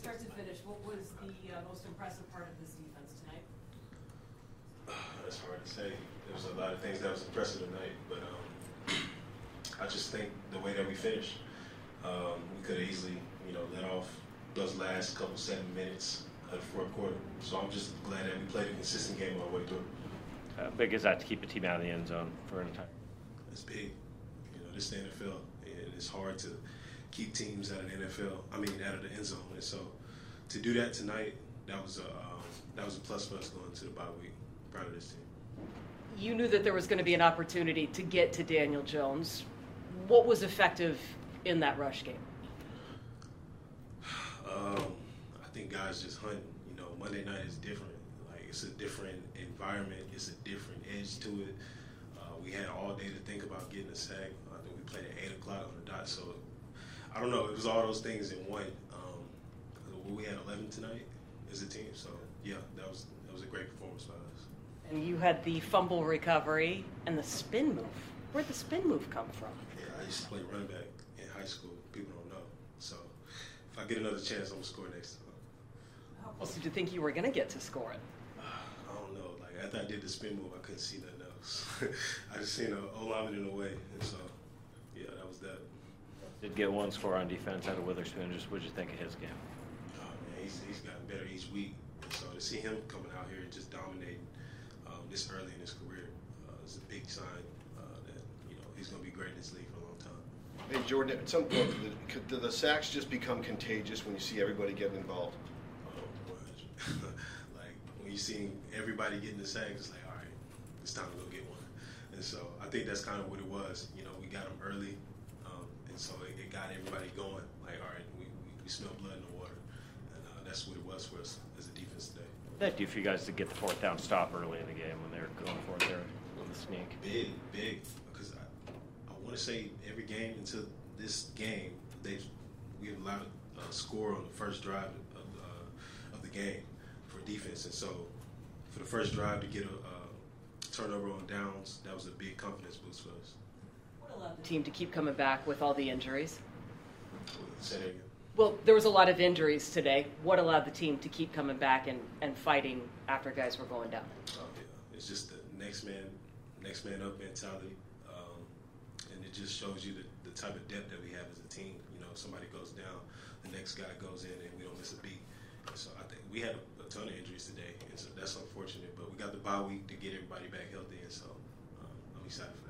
Start to finish, what was the uh, most impressive part of this defense tonight? That's hard to say. There was a lot of things that was impressive tonight, but um, I just think the way that we finished, um, we could have easily, you know, let off those last couple seven minutes of the fourth quarter. So I'm just glad that we played a consistent game all the way through. How big is that to keep a team out of the end zone for an entire? It's big. You know, this is the NFL, and it's hard to keep teams out of the NFL. I mean, out of the end zone. And so, to do that tonight, that was a um, that was a plus for us going to the bye week. Proud of this team. You knew that there was going to be an opportunity to get to Daniel Jones. What was effective in that rush game? Um, I think guys just hunting. You know, Monday night is different. Like it's a different environment. It's a different edge to it. Uh, we had all day to think about getting a sack. I think we played at eight o'clock on the dot. So I don't know. It was all those things in one. Um, we had 11 tonight as a team. So yeah, that was that was a great performance by us. And you had the fumble recovery and the spin move. Where'd the spin move come from? Yeah, I used to play running back in high school. People don't know. So if I get another chance, I'm gonna score next time. How else did you think you were going to get to score it? I don't know. Like after I did the spin move, I couldn't see nothing else. I just seen a O lineman in the way, and so yeah, that was that. Did get one score on defense out of Witherspoon. Just what'd you think of his game? Oh man, he's he's gotten better each week. And so to see him coming out here and just dominating um, this early in his career uh, is a big sign uh, that you know he's gonna be great in this league for a long time. Hey Jordyn, at some point, do the, could- do the sacks just become contagious when you see everybody getting involved? Oh, like when you see everybody getting the sacks, it's like, all right, it's time to go get one. And so I think that's kind of what it was. You know, we got them early, um, and so it, it got everybody going. Like, all right, we, we, we smell blood in the water, and uh, that's what it was for us as a defense today. What did that do for you guys to get the fourth down stop early in the game when they were going for it there with the sneak? Big, big, because I, I want to say every game until this game, they we have allowed a uh, score on the first drive of, uh, of the game for defense, and so for the first drive to get a, a turnover on downs, that was a big confidence boost for us. What allowed the team to keep coming back with all the injuries? Say. Well, there was a lot of injuries today. What allowed the team to keep coming back and, and fighting after guys were going down? Oh, yeah. It's just the next man, next man up mentality, um, and it just shows you the, the type of depth that we have as a team. You know, somebody goes down, the next guy goes in, and we don't miss a beat. And so I think we had a, a ton of injuries today, and so that's unfortunate. But we got the bye week to get everybody back healthy, and so um, I'm excited for that.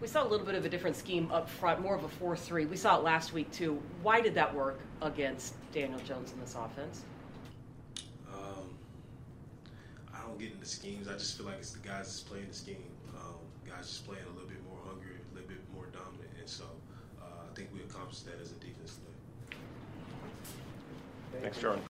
We saw a little bit of a different scheme up front, more of a 4 3. We saw it last week, too. Why did that work against Daniel Jones in this offense? Um, I don't get into schemes. I just feel like it's the guys that's playing the scheme. Um, guys just playing a little bit more hungry, a little bit more dominant, and so uh, I think we accomplished that as a defense today. Thanks, Jordyn.